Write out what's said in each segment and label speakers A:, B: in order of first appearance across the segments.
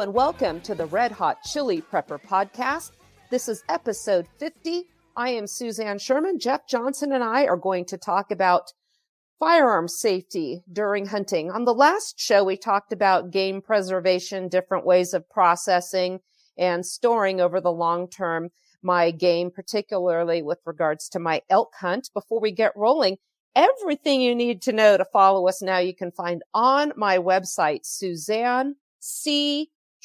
A: And welcome to the Red Hot Chili Prepper Podcast. This is episode 50. I am Suzanne Sherman. Jeff Johnson and I are going to talk about firearm safety during hunting. On the last show, we talked about game preservation, different ways of processing and storing over the long term my game, particularly with regards to my elk hunt. Before we get rolling, everything you need to know to follow us now you can find on my website,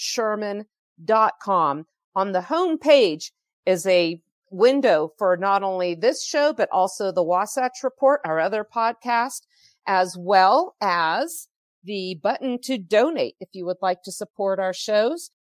A: suzannecSherman.com. On the home page is a window for not only this show, but also the Wasatch Report, our other podcast, as well as the button to donate if you would like to support our shows.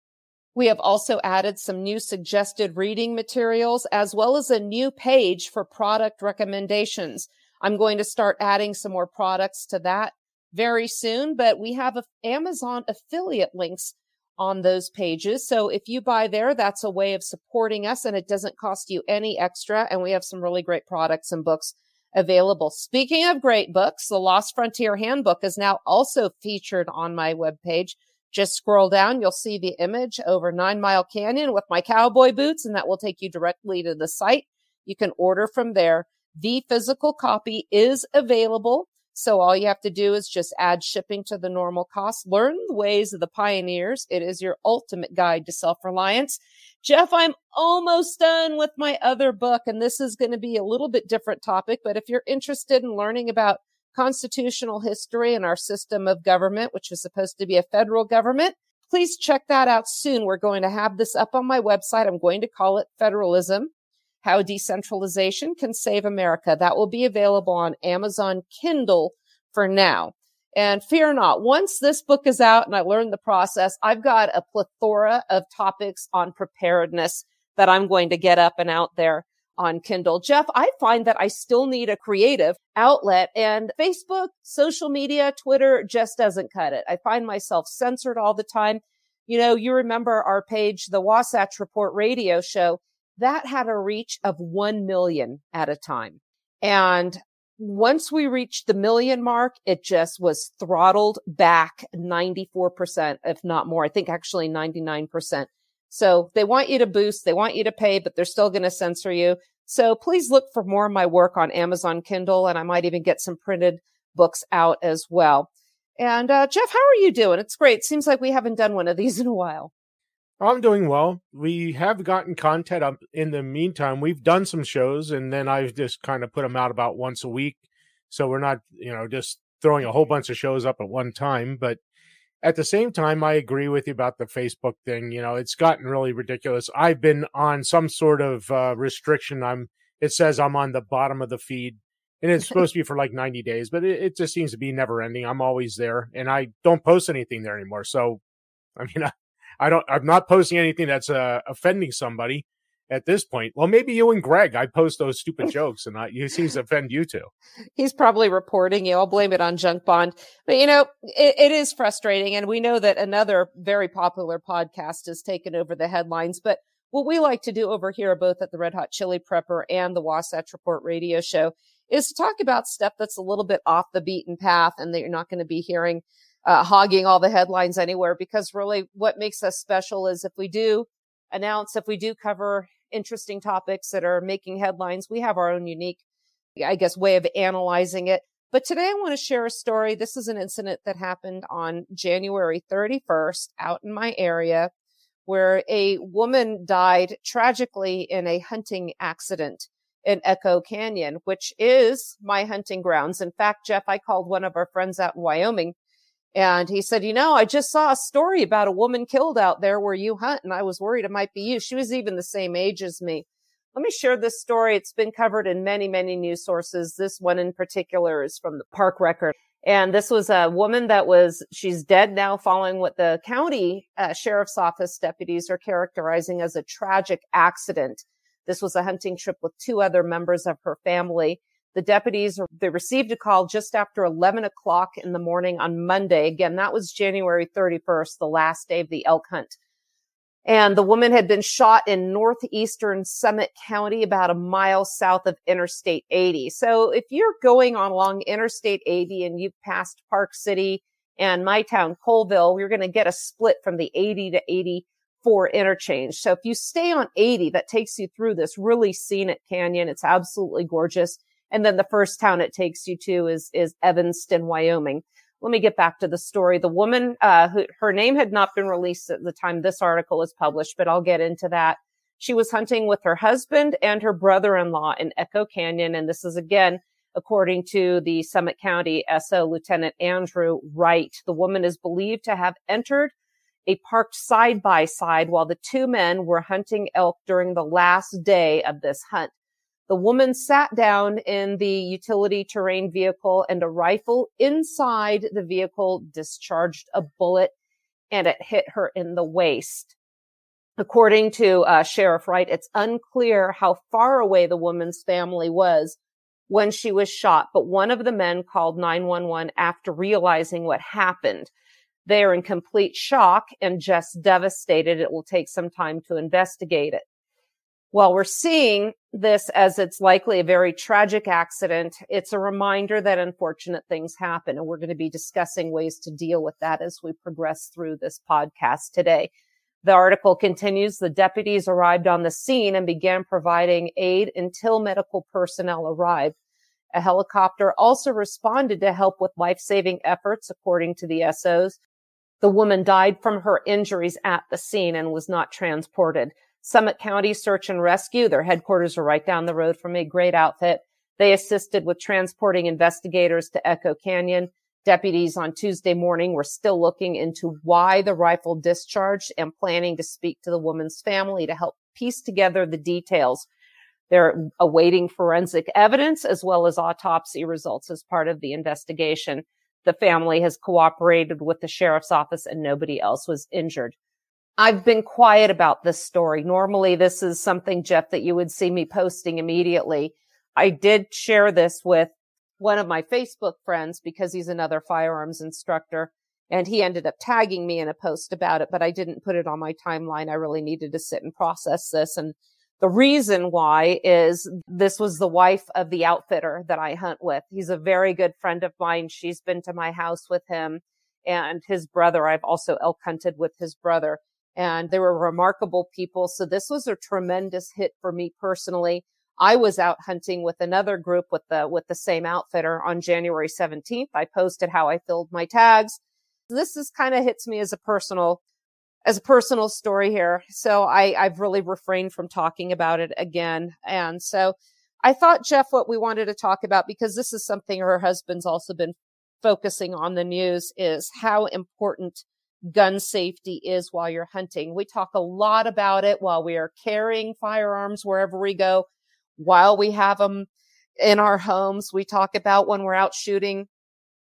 A: We have also added some new suggested reading materials as well as a new page for product recommendations. I'm going to start adding some more products to that very soon, but we have Amazon affiliate links on those pages. So if you buy there, that's a way of supporting us and it doesn't cost you any extra. And we have some really great products and books available. Speaking of great books, the Lost Frontier Handbook is now also featured on my webpage. Just scroll down. You'll see the image over Nine Mile Canyon with my cowboy boots, and that will take you directly to the site. You can order from there. The physical copy is available. So all you have to do is just add shipping to the normal cost. Learn the ways of the pioneers. It is your ultimate guide to self-reliance. Jeff, I'm almost done with my other book, and this is going to be a little bit different topic. But if you're interested in learning about constitutional history and our system of government, which is supposed to be a federal government, please check that out soon. We're going to have this up on my website. I'm going to call it Federalism how Decentralization Can Save America. That will be available on Amazon Kindle for now. And fear not, once this book is out and I learn the process, I've got a plethora of topics on preparedness that I'm going to get up and out there on Kindle. Jeff, I find that I still need a creative outlet and Facebook, social media, Twitter just doesn't cut it. I find myself censored all the time. You know, you remember our page, the Wasatch Report radio show that had a reach of 1 million at a time. And once we reached the million mark, it just was throttled back 94%, if not more. I think actually 99%. So they want you to boost, they want you to pay, but they're still going to censor you. So please look for more of my work on Amazon Kindle, and I might even get some printed books out as well. And uh, Jeff, how are you doing? It's great. Seems like we haven't done one of these in a while.
B: I'm doing well. We have gotten content up in the meantime. We've done some shows and then I've just kind of put them out about once a week. So we're not, you know, just throwing a whole bunch of shows up at one time. But at the same time, I agree with you about the Facebook thing. You know, it's gotten really ridiculous. I've been on some sort of uh, restriction. I'm, it says I'm on the bottom of the feed and it's supposed to be for like 90 days, but it, it just seems to be never ending. I'm always there and I don't post anything there anymore. So, I mean, I, I don't. I'm not posting anything that's uh, offending somebody at this point. Well, maybe you and Greg. I post those stupid jokes, and I, it seems to offend you too.
A: He's probably reporting you. I'll blame it on Junk Bond. But you know, it, it is frustrating, and we know that another very popular podcast has taken over the headlines. But what we like to do over here, both at the Red Hot Chili Prepper and the Wasatch Report radio show, is to talk about stuff that's a little bit off the beaten path, and that you're not going to be hearing uh, hogging all the headlines anywhere because really what makes us special is if we do announce, if we do cover interesting topics that are making headlines, we have our own unique, I guess, way of analyzing it. But today I want to share a story. This is an incident that happened on January 31st out in my area where a woman died tragically in a hunting accident in Echo Canyon, which is my hunting grounds. In fact, Jeff, I called one of our friends out in Wyoming and he said, you know, I just saw a story about a woman killed out there where you hunt. And I was worried it might be you. She was even the same age as me. Let me share this story. It's been covered in many, many news sources. This one in particular is from the park record. And this was a woman that was, she's dead now following what the county uh, sheriff's office deputies are characterizing as a tragic accident. This was a hunting trip with two other members of her family. The deputies, they received a call just after 11 o'clock in the morning on Monday. Again, that was January 31st, the last day of the elk hunt. And the woman had been shot in northeastern Summit County, about a mile south of Interstate 80. So if you're going on along Interstate 80 and you've passed Park City and my town, Coalville, you're going to get a split from the 80 to 84 interchange. So if you stay on 80, that takes you through this really scenic canyon. It's absolutely gorgeous. And then the first town it takes you to is, is Evanston, Wyoming. Let me get back to the story. The woman, uh, who, her name had not been released at the time this article was published, but I'll get into that. She was hunting with her husband and her brother-in-law in Echo Canyon. And this is again, according to the Summit County SO Lieutenant Andrew Wright. The woman is believed to have entered a parked side by side while the two men were hunting elk during the last day of this hunt. The woman sat down in the utility terrain vehicle and a rifle inside the vehicle discharged a bullet and it hit her in the waist. According to uh, Sheriff Wright, it's unclear how far away the woman's family was when she was shot, but one of the men called 911 after realizing what happened. They are in complete shock and just devastated. It will take some time to investigate it. While we're seeing this as it's likely a very tragic accident, it's a reminder that unfortunate things happen. And we're going to be discussing ways to deal with that as we progress through this podcast today. The article continues, the deputies arrived on the scene and began providing aid until medical personnel arrived. A helicopter also responded to help with life-saving efforts, according to the SOs. The woman died from her injuries at the scene and was not transported. Summit County Search and Rescue, their headquarters are right down the road from a great outfit. They assisted with transporting investigators to Echo Canyon. Deputies on Tuesday morning were still looking into why the rifle discharged and planning to speak to the woman's family to help piece together the details. They're awaiting forensic evidence as well as autopsy results as part of the investigation. The family has cooperated with the sheriff's office and nobody else was injured. I've been quiet about this story. Normally, this is something, Jeff, that you would see me posting immediately. I did share this with one of my Facebook friends because he's another firearms instructor and he ended up tagging me in a post about it, but I didn't put it on my timeline. I really needed to sit and process this. And the reason why is this was the wife of the outfitter that I hunt with. He's a very good friend of mine. She's been to my house with him and his brother. I've also elk hunted with his brother and they were remarkable people. So this was a tremendous hit for me personally. I was out hunting with another group with the, with the same outfitter on January 17th. I posted how I filled my tags. This is kind of hits me as a personal, as a personal story here. So I, I've really refrained from talking about it again. And so I thought, Jeff, what we wanted to talk about, because this is something her husband's also been focusing on the news is how important gun safety is while you're hunting. We talk a lot about it while we are carrying firearms wherever we go, while we have them in our homes. We talk about when we're out shooting,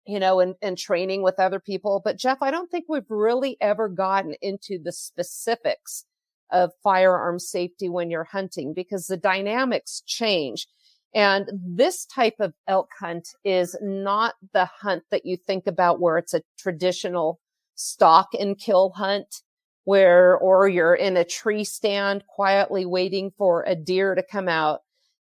A: you know, and, and training with other people. But Jeff, I don't think we've really ever gotten into the specifics of firearm safety when you're hunting because the dynamics change. And this type of elk hunt is not the hunt that you think about where it's a traditional stalk and kill hunt where, or you're in a tree stand quietly waiting for a deer to come out.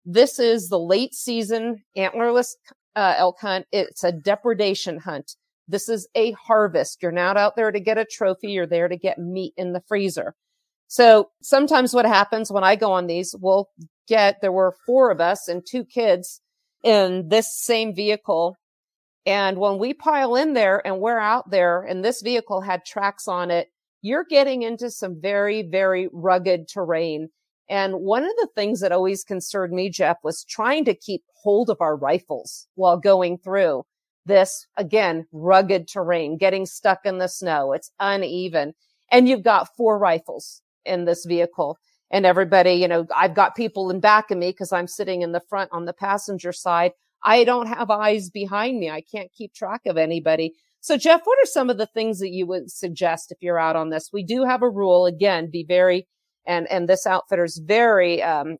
A: This is the late season antlerless uh, elk hunt. It's a depredation hunt. This is a harvest. You're not out there to get a trophy. You're there to get meat in the freezer. So sometimes what happens when I go on these, we'll get, there were four of us and two kids in this same vehicle and when we pile in there and we're out there and this vehicle had tracks on it, you're getting into some very, very rugged terrain. And one of the things that always concerned me, Jeff, was trying to keep hold of our rifles while going through this, again, rugged terrain, getting stuck in the snow. It's uneven. And you've got four rifles in this vehicle. And everybody, you know, I've got people in back of me because I'm sitting in the front on the passenger side. I don't have eyes behind me. I can't keep track of anybody. So Jeff, what are some of the things that you would suggest if you're out on this? We do have a rule again, be very, and, and this outfitter's very, um,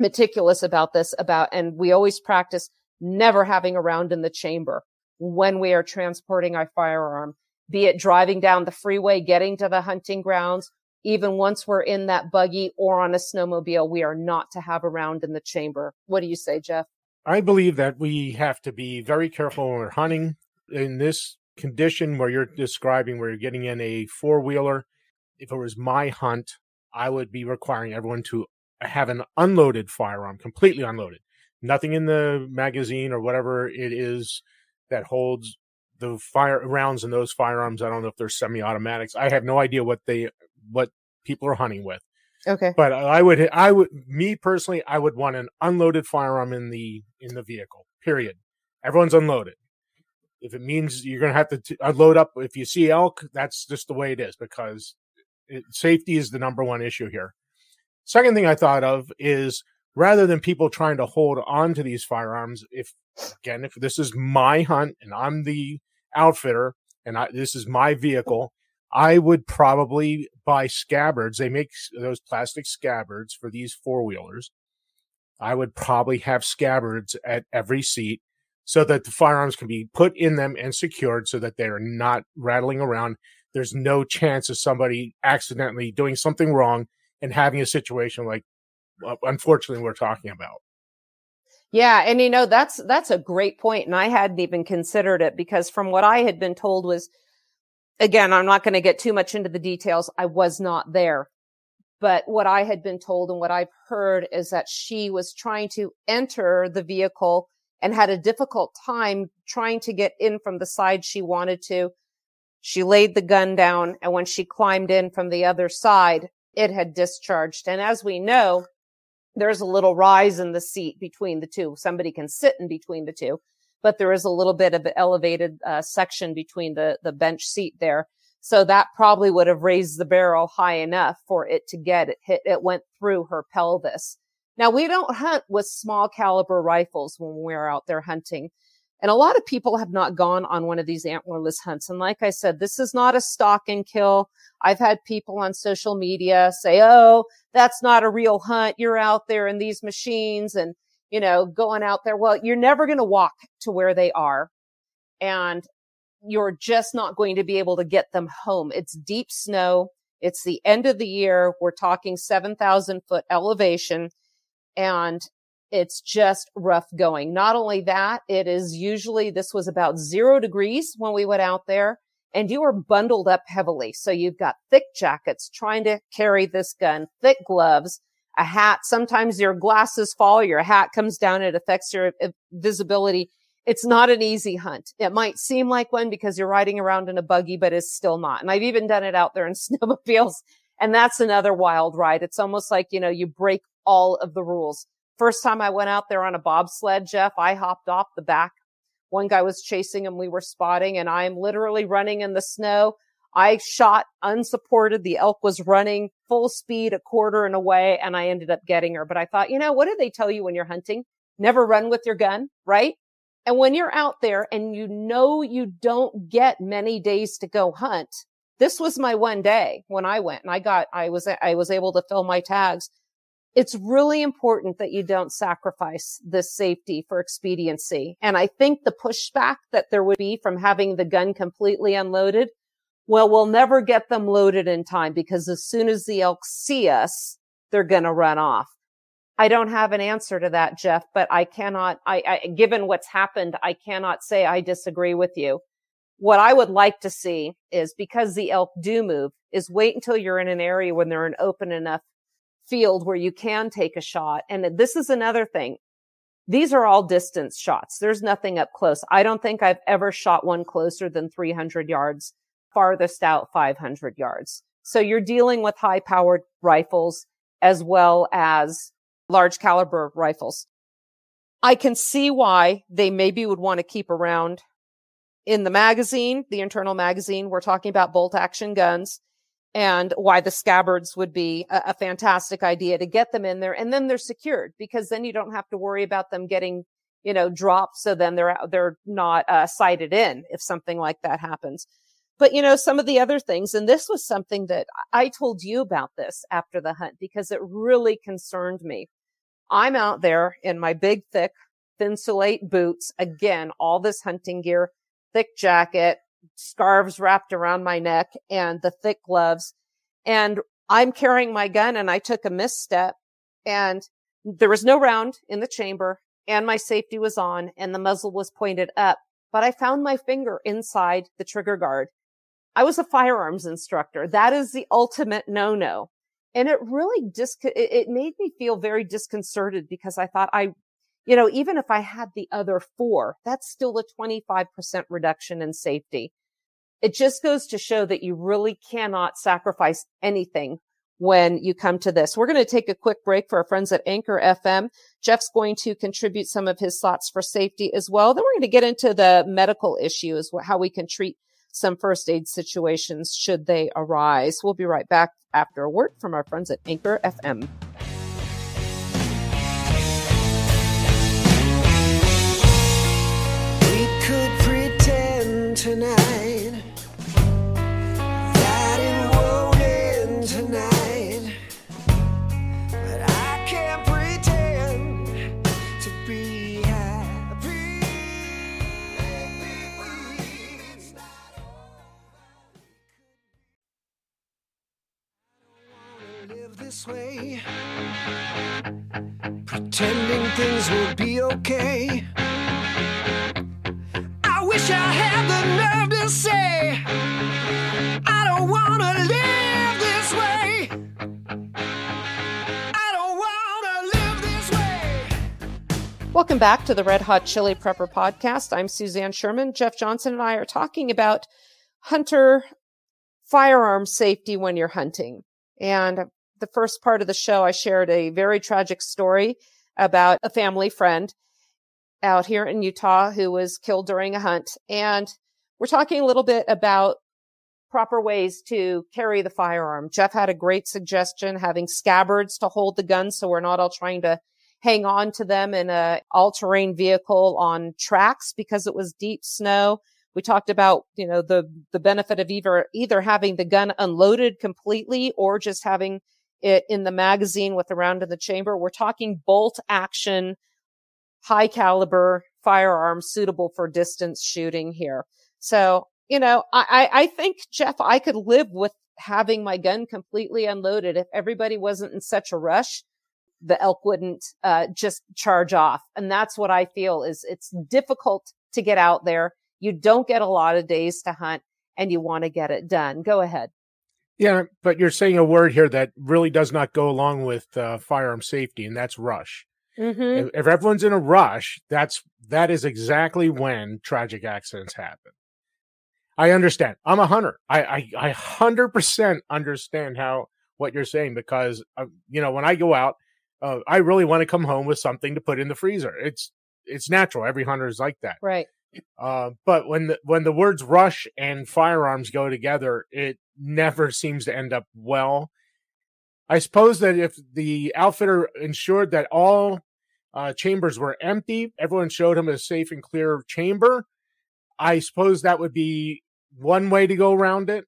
A: meticulous about this about, and we always practice never having a round in the chamber when we are transporting our firearm, be it driving down the freeway, getting to the hunting grounds, even once we're in that buggy or on a snowmobile, we are not to have a round in the chamber. What do you say, Jeff?
B: I believe that we have to be very careful when we're hunting. In this condition where you're describing where you're getting in a four wheeler, if it was my hunt, I would be requiring everyone to have an unloaded firearm, completely unloaded. Nothing in the magazine or whatever it is that holds the fire rounds in those firearms. I don't know if they're semi-automatics. I have no idea what they what people are hunting with.
A: Okay.
B: But I would I would me personally I would want an unloaded firearm in the in the vehicle. Period. Everyone's unloaded. If it means you're going to have to t- unload up if you see elk, that's just the way it is because it, safety is the number one issue here. Second thing I thought of is rather than people trying to hold on to these firearms, if again, if this is my hunt and I'm the outfitter and I, this is my vehicle, I would probably buy scabbards. They make those plastic scabbards for these four wheelers. I would probably have scabbards at every seat so that the firearms can be put in them and secured so that they're not rattling around. There's no chance of somebody accidentally doing something wrong and having a situation like, uh, unfortunately, we're talking about.
A: Yeah, and you know that's that's a great point, and I hadn't even considered it because from what I had been told was, again, I'm not going to get too much into the details. I was not there, but what I had been told and what I've heard is that she was trying to enter the vehicle and had a difficult time trying to get in from the side she wanted to. She laid the gun down and when she climbed in from the other side, it had discharged. And as we know, there's a little rise in the seat between the two. Somebody can sit in between the two, but there is a little bit of elevated uh, section between the, the bench seat there. So that probably would have raised the barrel high enough for it to get it hit. It went through her pelvis. Now we don't hunt with small caliber rifles when we're out there hunting. And a lot of people have not gone on one of these antlerless hunts. And like I said, this is not a stalk and kill. I've had people on social media say, Oh, that's not a real hunt. You're out there in these machines and, you know, going out there. Well, you're never going to walk to where they are. And you're just not going to be able to get them home. It's deep snow. It's the end of the year. We're talking 7,000 foot elevation and it's just rough going. Not only that, it is usually, this was about zero degrees when we went out there and you are bundled up heavily. So you've got thick jackets trying to carry this gun, thick gloves, a hat. Sometimes your glasses fall, your hat comes down. It affects your uh, visibility. It's not an easy hunt. It might seem like one because you're riding around in a buggy, but it's still not. And I've even done it out there in snowmobiles. And that's another wild ride. It's almost like, you know, you break all of the rules. First time I went out there on a bobsled, Jeff, I hopped off the back. One guy was chasing him. We were spotting and I'm literally running in the snow. I shot unsupported. The elk was running full speed, a quarter and away, and I ended up getting her. But I thought, you know, what do they tell you when you're hunting? Never run with your gun, right? And when you're out there and you know you don't get many days to go hunt, this was my one day when I went and I got, I was, I was able to fill my tags it's really important that you don't sacrifice this safety for expediency. And I think the pushback that there would be from having the gun completely unloaded, well, we'll never get them loaded in time because as soon as the elk see us, they're going to run off. I don't have an answer to that, Jeff, but I cannot, I, I, given what's happened, I cannot say I disagree with you. What I would like to see is because the elk do move is wait until you're in an area when they're an open enough field where you can take a shot. And this is another thing. These are all distance shots. There's nothing up close. I don't think I've ever shot one closer than 300 yards, farthest out 500 yards. So you're dealing with high powered rifles as well as large caliber rifles. I can see why they maybe would want to keep around in the magazine, the internal magazine. We're talking about bolt action guns and why the scabbards would be a, a, fantastic idea to get them in there. And then they're secured because then you don't have to worry about them getting, you know, dropped. So then they're, they're not uh, sighted in if something like that happens. But, you know, some of the other things, and this was something that I told you about this after the hunt because it really concerned me. I'm out there in my big, thick, thinsulate boots. Again, all this hunting gear, thick jacket, scarves wrapped around my neck and the thick gloves. And I'm carrying my gun and I took a misstep and there was no round in the chamber and my safety was on and the muzzle was pointed up. but I found my finger inside the trigger guard. I was a firearms instructor. That is the ultimate no no. And it really dis, it made me feel very disconcerted because I thought I, you know, even if I had the other four, that's still a 25% reduction in safety. It just goes to show that you really cannot sacrifice anything when you come to this. We're going to take a quick break for our friends at Anchor FM. Jeff's going to contribute some of his thoughts for safety as well. Then we're going to get into the medical issues, how we can treat some first aid situations should they arise. We'll be right back after a word from our friends at Anchor FM.
C: We could pretend tonight this way, pretending things will be okay. I wish I had the nerve to say, I don't wanna live this way. I don't wanna live this way.
A: Welcome back to the Red Hot Chili Prepper podcast. I'm Suzanne Sherman. Jeff Johnson and I are talking about hunter firearm safety when you're hunting. And the first part of the show, I shared a very tragic story about a family friend out here in Utah who was killed during a hunt. And we're talking a little bit about proper ways to carry the firearm. Jeff had a great suggestion, having scabbards to hold the gun so we're not all trying to hang on to them in a all-terrain vehicle on tracks because it was deep snow. We talked about, you know, the, the benefit of either, either having the gun unloaded completely or just having in the magazine with the round in the chamber. We're talking bolt action, high caliber firearms suitable for distance shooting here. So, you know, I, I think, Jeff, I could live with having my gun completely unloaded if everybody wasn't in such a rush the elk wouldn't uh, just charge off. And that's what I feel is it's difficult to get out there. You don't get a lot of days to hunt and you want to get it done. Go ahead.
B: Yeah, but you're saying a word here that really does not go along with uh, firearm safety, and that's rush.
A: Mm-hmm.
B: If, if everyone's in a rush, that's that is exactly when tragic accidents happen. I understand. I'm a hunter. I I, hundred percent understand how what you're saying because uh, you know when I go out, uh, I really want to come home with something to put in the freezer. It's it's natural. Every hunter is like that.
A: Right.
B: Uh, but when the when the words rush and firearms go together, it never seems to end up well. I suppose that if the outfitter ensured that all uh, chambers were empty, everyone showed him a safe and clear chamber. I suppose that would be one way to go around it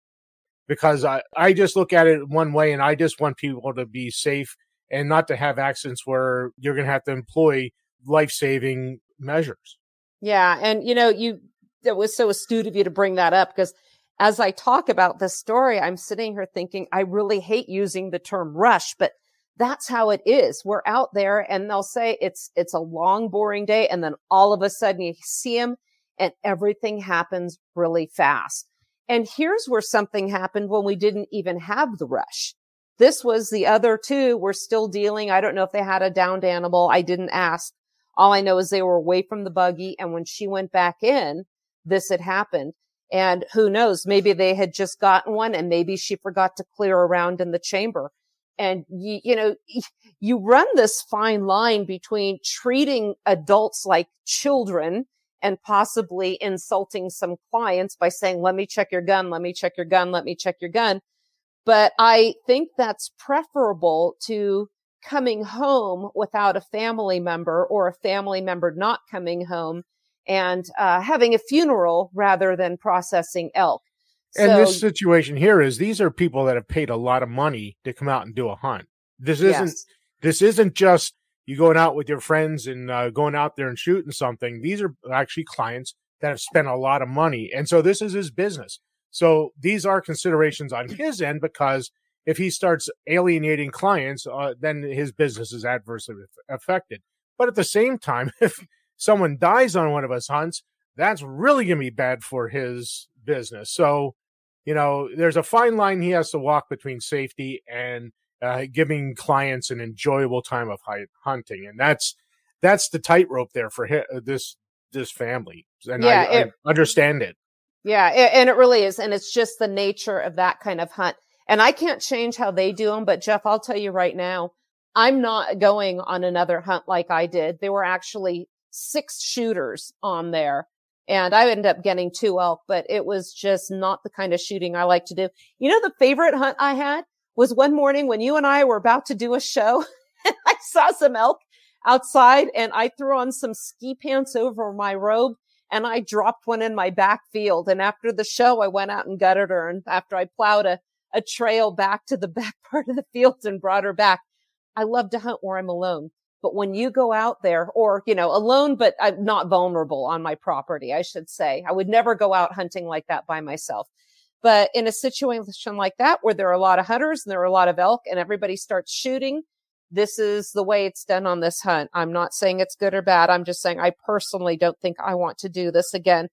B: because I, I just look at it one way and I just want people to be safe and not to have accidents where you're going to have to employ life saving measures.
A: Yeah. And, you know, you, it was so astute of you to bring that up because as I talk about this story, I'm sitting here thinking, I really hate using the term rush, but that's how it is. We're out there and they'll say it's, it's a long, boring day. And then all of a sudden you see them and everything happens really fast. And here's where something happened when we didn't even have the rush. This was the other two were still dealing. I don't know if they had a downed animal. I didn't ask. All I know is they were away from the buggy. And when she went back in, this had happened. And who knows, maybe they had just gotten one and maybe she forgot to clear around in the chamber. And you, you know, you run this fine line between treating adults like children and possibly insulting some clients by saying, let me check your gun. Let me check your gun. Let me check your gun. But I think that's preferable to coming home without a family member or a family member not coming home and uh, having a funeral rather than processing elk.
B: And
A: So-
B: this situation here is these are people that have paid a lot of money to come out and do a hunt. This isn't
A: yes.
B: this isn't just you going out with your friends and uh, going out there and shooting something. These are actually clients that have spent a lot of money, and so this is his business. So these are considerations on his end because if he starts alienating clients, uh, then his business is adversely affected. But at the same time, if someone dies on one of his hunts, that's really going to be bad for his business. So, you know, there's a fine line he has to walk between safety and uh, giving clients an enjoyable time of hunting, and that's that's the tightrope there for his, uh, this this family, and yeah, I, it, I understand it.
A: Yeah, it, and it really is, and it's just the nature of that kind of hunt. And I can't change how they do them, but Jeff, I'll tell you right now, I'm not going on another hunt like I did. There were actually six shooters on there and I ended up getting two elk, but it was just not the kind of shooting I like to do. You know, the favorite hunt I had was one morning when you and I were about to do a show and I saw some elk outside and I threw on some ski pants over my robe and I dropped one in my back field. And after the show, I went out and gutted her. And after I plowed a, a trail back to the back part of the field and brought her back, I love to hunt where I'm alone. But when you go out there or, you know, alone, but I'm not vulnerable on my property, I should say, I would never go out hunting like that by myself. But in a situation like that, where there are a lot of hunters and there are a lot of elk and everybody starts shooting, this is the way it's done on this hunt. I'm not saying it's good or bad. I'm just saying I personally don't think I want to do this again.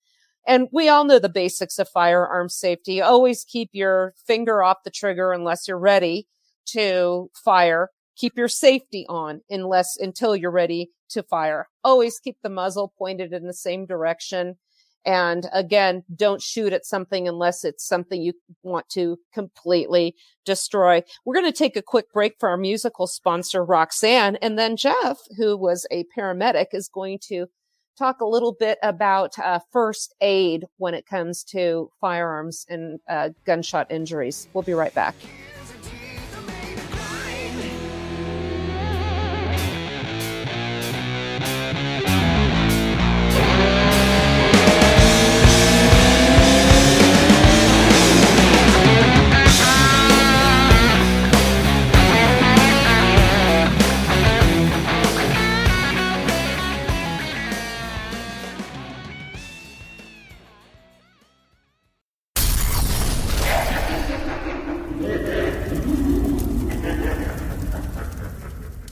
A: And we all know the basics of firearm safety. Always keep your finger off the trigger unless you're ready to fire keep your safety on unless until you're ready to fire. Always keep the muzzle pointed in the same direction. And again, don't shoot at something unless it's something you want to completely destroy. We're going to take a quick break for our musical sponsor, Roxanne. And then Jeff, who was a paramedic, is going to talk a little bit about uh, first aid when it comes to firearms and uh, gunshot injuries. We'll be right back.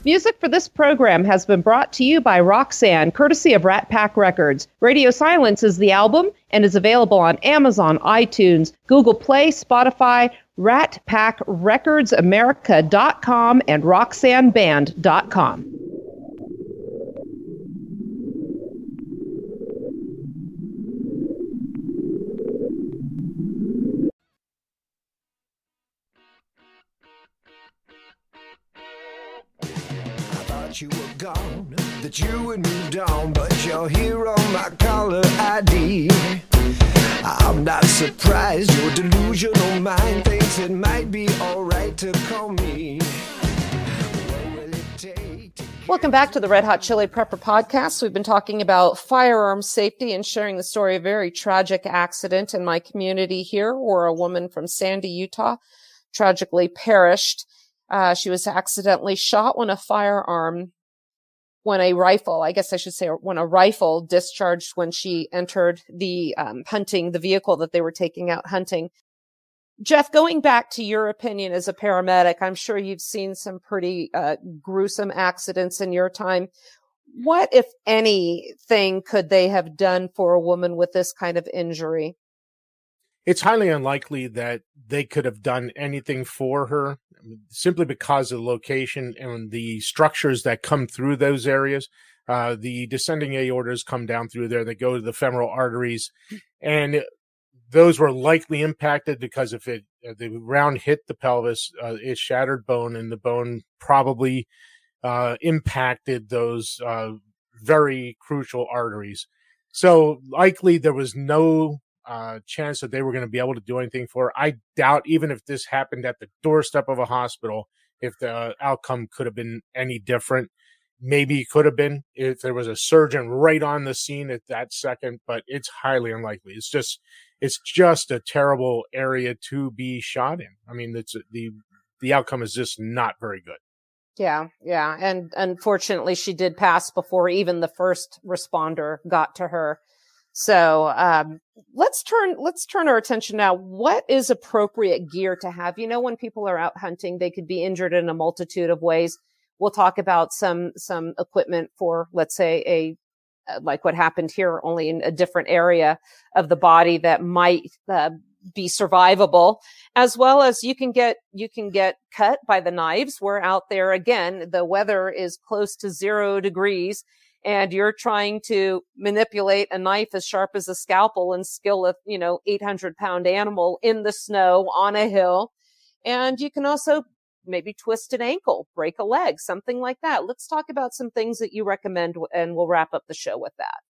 A: Music for this program has been brought to you by Roxanne, courtesy of Rat Pack Records. Radio Silence is the album and is available on Amazon, iTunes, Google Play, Spotify, RatPackRecordsAmerica.com, and RoxanneBand.com.
C: you were gone, that you had moved on, but you're here on my caller ID. I'm not surprised your delusional mind thinks it might be alright to call me.
A: Welcome back to the Red Hot Chili Prepper podcast. We've been talking about firearm safety and sharing the story of a very tragic accident in my community here where a woman from Sandy, Utah tragically perished uh, she was accidentally shot when a firearm, when a rifle, I guess I should say, when a rifle discharged when she entered the um, hunting, the vehicle that they were taking out hunting. Jeff, going back to your opinion as a paramedic, I'm sure you've seen some pretty uh, gruesome accidents in your time. What, if anything, could they have done for a woman with this kind of injury?
B: It's highly unlikely that they could have done anything for her simply because of the location and the structures that come through those areas. Uh, the descending aortas come down through there. They go to the femoral arteries, and those were likely impacted because if it uh, the round hit the pelvis, uh, it shattered bone, and the bone probably uh, impacted those uh, very crucial arteries. So likely there was no uh, chance that they were going to be able to do anything for. I doubt, even if this happened at the doorstep of a hospital, if the outcome could have been any different. Maybe it could have been if there was a surgeon right on the scene at that second, but it's highly unlikely. It's just, it's just a terrible area to be shot in. I mean, it's the the outcome is just not very good.
A: Yeah, yeah, and unfortunately, she did pass before even the first responder got to her. So um, let's turn let's turn our attention now. What is appropriate gear to have? You know, when people are out hunting, they could be injured in a multitude of ways. We'll talk about some some equipment for, let's say, a uh, like what happened here, only in a different area of the body that might uh, be survivable as well as you can get you can get cut by the knives we're out there again the weather is close to zero degrees and you're trying to manipulate a knife as sharp as a scalpel and skill a you know 800 pound animal in the snow on a hill. And you can also maybe twist an ankle break a leg something like that. Let's talk about some things that you recommend and we'll wrap up the show with that.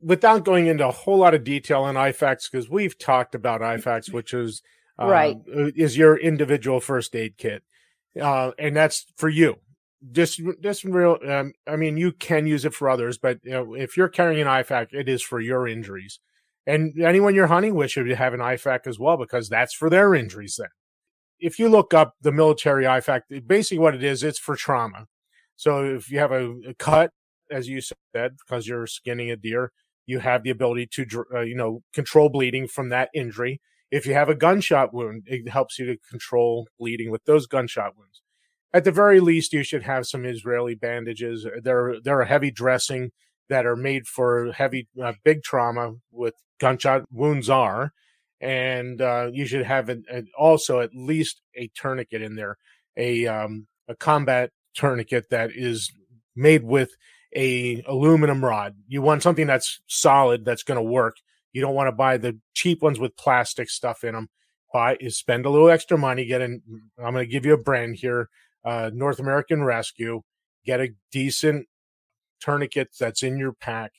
B: Without going into a whole lot of detail on IFAKs, because we've talked about IFAKs, which is uh,
A: right
B: is your individual first aid kit, uh, and that's for you. Just, just real. Um, I mean, you can use it for others, but you know, if you're carrying an IFAK, it is for your injuries. And anyone you're hunting with should have an IFAK as well, because that's for their injuries. Then, if you look up the military IFAK, basically what it is, it's for trauma. So if you have a, a cut, as you said, because you're skinning a deer, you have the ability to, uh, you know, control bleeding from that injury. If you have a gunshot wound, it helps you to control bleeding with those gunshot wounds. At the very least, you should have some Israeli bandages. They're, they're a heavy dressing that are made for heavy, uh, big trauma with gunshot wounds are. And, uh, you should have an, an, also at least a tourniquet in there, a, um, a combat tourniquet that is made with a aluminum rod. You want something that's solid, that's going to work. You don't want to buy the cheap ones with plastic stuff in them. Buy is spend a little extra money. Get. I'm going to give you a brand here, uh, North American Rescue. Get a decent tourniquet that's in your pack.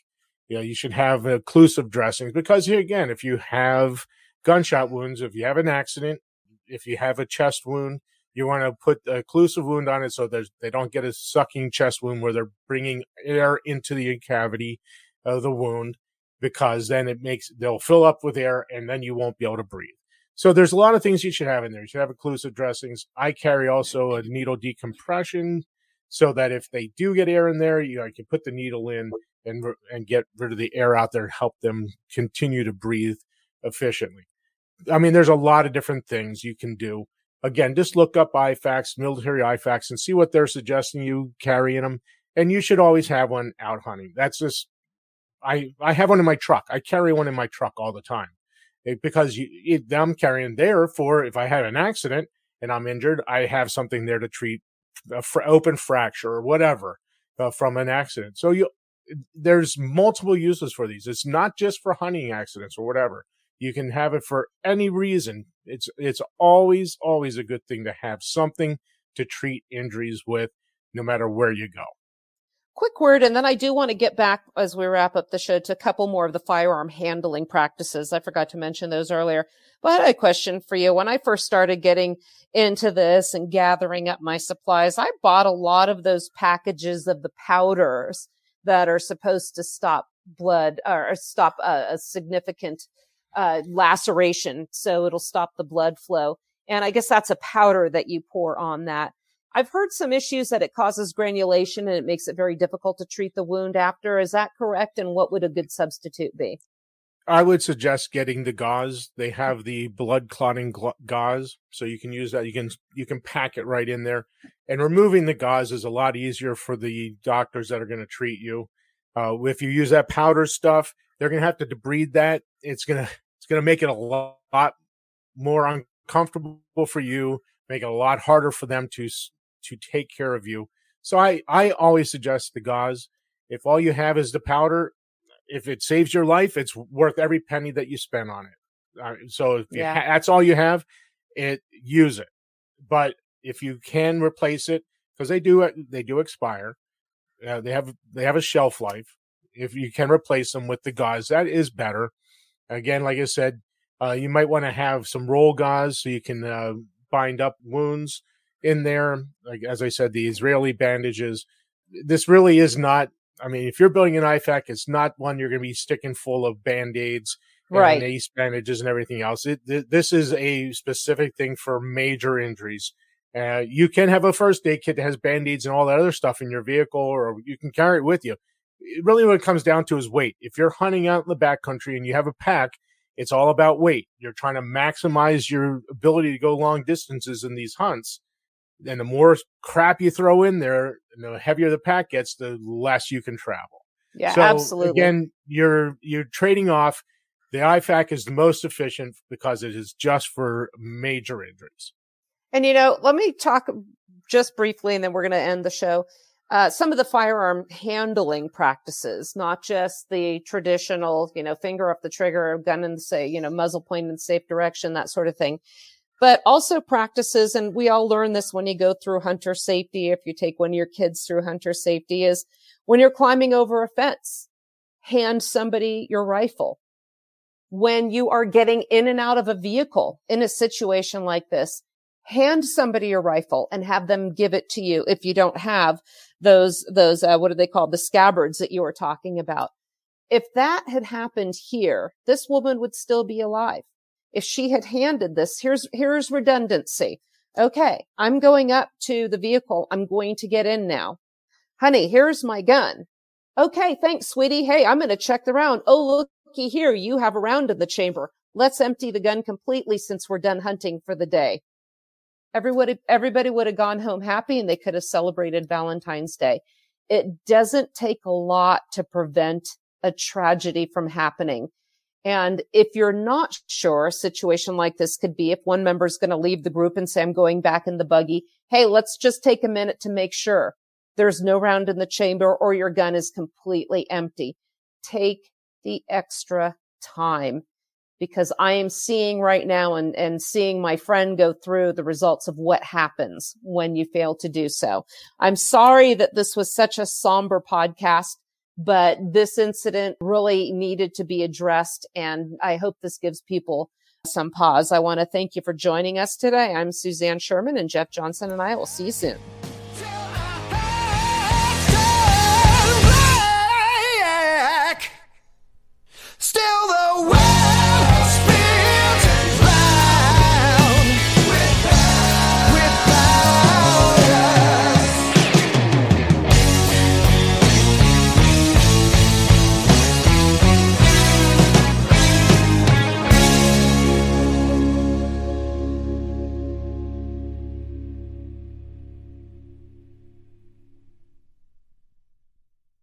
B: You know, you should have occlusive dressings because here again, if you have gunshot wounds, if you have an accident, if you have a chest wound, you want to put the occlusive wound on it so they don't get a sucking chest wound where they're bringing air into the cavity of the wound because then it makes they'll fill up with air and then you won't be able to breathe. So there's a lot of things you should have in there. You should have occlusive dressings. I carry also a needle decompression so that if they do get air in there, you know, I can put the needle in and and get rid of the air out there and help them continue to breathe efficiently. I mean, there's a lot of different things you can do again, just look up IFAKs, military IFAKs, and see what they're suggesting you carry in them. And you should always have one out hunting. That's just, I, I have one in my truck. I carry one in my truck all the time eh, because you, it, I'm carrying there for if I have an accident and I'm injured, I have something there to treat a fr- open fracture or whatever uh, from an accident. So you, there's multiple uses for these. It's not just for hunting accidents or whatever. You can have it for any reason. It's it's always always a good thing to have something to treat injuries with, no matter where you go.
A: Quick word, and then I do want to get back as we wrap up the show to a couple more of the firearm handling practices. I forgot to mention those earlier. But I had a question for you. When I first started getting into this and gathering up my supplies, I bought a lot of those packages of the powders that are supposed to stop blood or stop a, a significant uh, laceration. So it'll stop the blood flow. And I guess that's a powder that you pour on that. I've heard some issues that it causes granulation and it makes it very difficult to treat the wound after. Is that correct? And what would a good substitute be?
B: I would suggest getting the gauze. They have the blood clotting gauze, so you can use that. You can you can pack it right in there, and removing the gauze is a lot easier for the doctors that are going to treat you. Uh, if you use that powder stuff, they're going to have to debride that. It's going to it's going to make it a lot, lot more uncomfortable for you, make it a lot harder for them to to take care of you. So I I always suggest the gauze. If all you have is the powder, if it saves your life, it's worth every penny that you spend on it. Uh, so if yeah. ha- that's all you have, it use it. But if you can replace it, because they do they do expire, uh, they have they have a shelf life. If you can replace them with the gauze, that is better. Again, like I said, uh, you might want to have some roll gauze so you can uh, bind up wounds in there. Like as I said, the Israeli bandages. This really is not. I mean, if you're building an IFAK, it's not one you're going to be sticking full of band aids,
A: right?
B: ace bandages and everything else. It, th- this is a specific thing for major injuries. Uh, you can have a first aid kit that has band aids and all that other stuff in your vehicle, or you can carry it with you really what it comes down to is weight. If you're hunting out in the backcountry and you have a pack, it's all about weight. You're trying to maximize your ability to go long distances in these hunts. And the more crap you throw in there, and the heavier the pack gets, the less you can travel.
A: Yeah,
B: so
A: absolutely.
B: again, you're you're trading off. The IFAK is the most efficient because it is just for major injuries.
A: And you know, let me talk just briefly, and then we're going to end the show. Uh, some of the firearm handling practices, not just the traditional, you know, finger up the trigger, gun and say, you know, muzzle point in safe direction, that sort of thing, but also practices. And we all learn this when you go through hunter safety. If you take one of your kids through hunter safety is when you're climbing over a fence, hand somebody your rifle. When you are getting in and out of a vehicle in a situation like this, hand somebody your rifle and have them give it to you if you don't have those those uh, what are they called the scabbards that you were talking about if that had happened here this woman would still be alive if she had handed this here's here's redundancy. Okay i'm going up to the vehicle. I'm going to get in now. Honey here's my gun. Okay thanks sweetie. Hey i'm going to check the round. Oh looky here you have a round in the chamber. Let's empty the gun completely since we're done hunting for the day. Everybody, everybody would have gone home happy and they could have celebrated Valentine's Day. It doesn't take a lot to prevent a tragedy from happening. And if you're not sure a situation like this could be, if one member is going to leave the group and say, I'm going back in the buggy. Hey, let's just take a minute to make sure there's no round in the chamber or your gun is completely empty. Take the extra time because I am seeing right now and, and seeing my friend go through the results of what happens when you fail to do so. I'm sorry that this was such a somber podcast, but this incident really needed to be addressed. And I hope this gives people some pause. I want to thank you for joining us today. I'm Suzanne Sherman and Jeff Johnson and I will see you soon.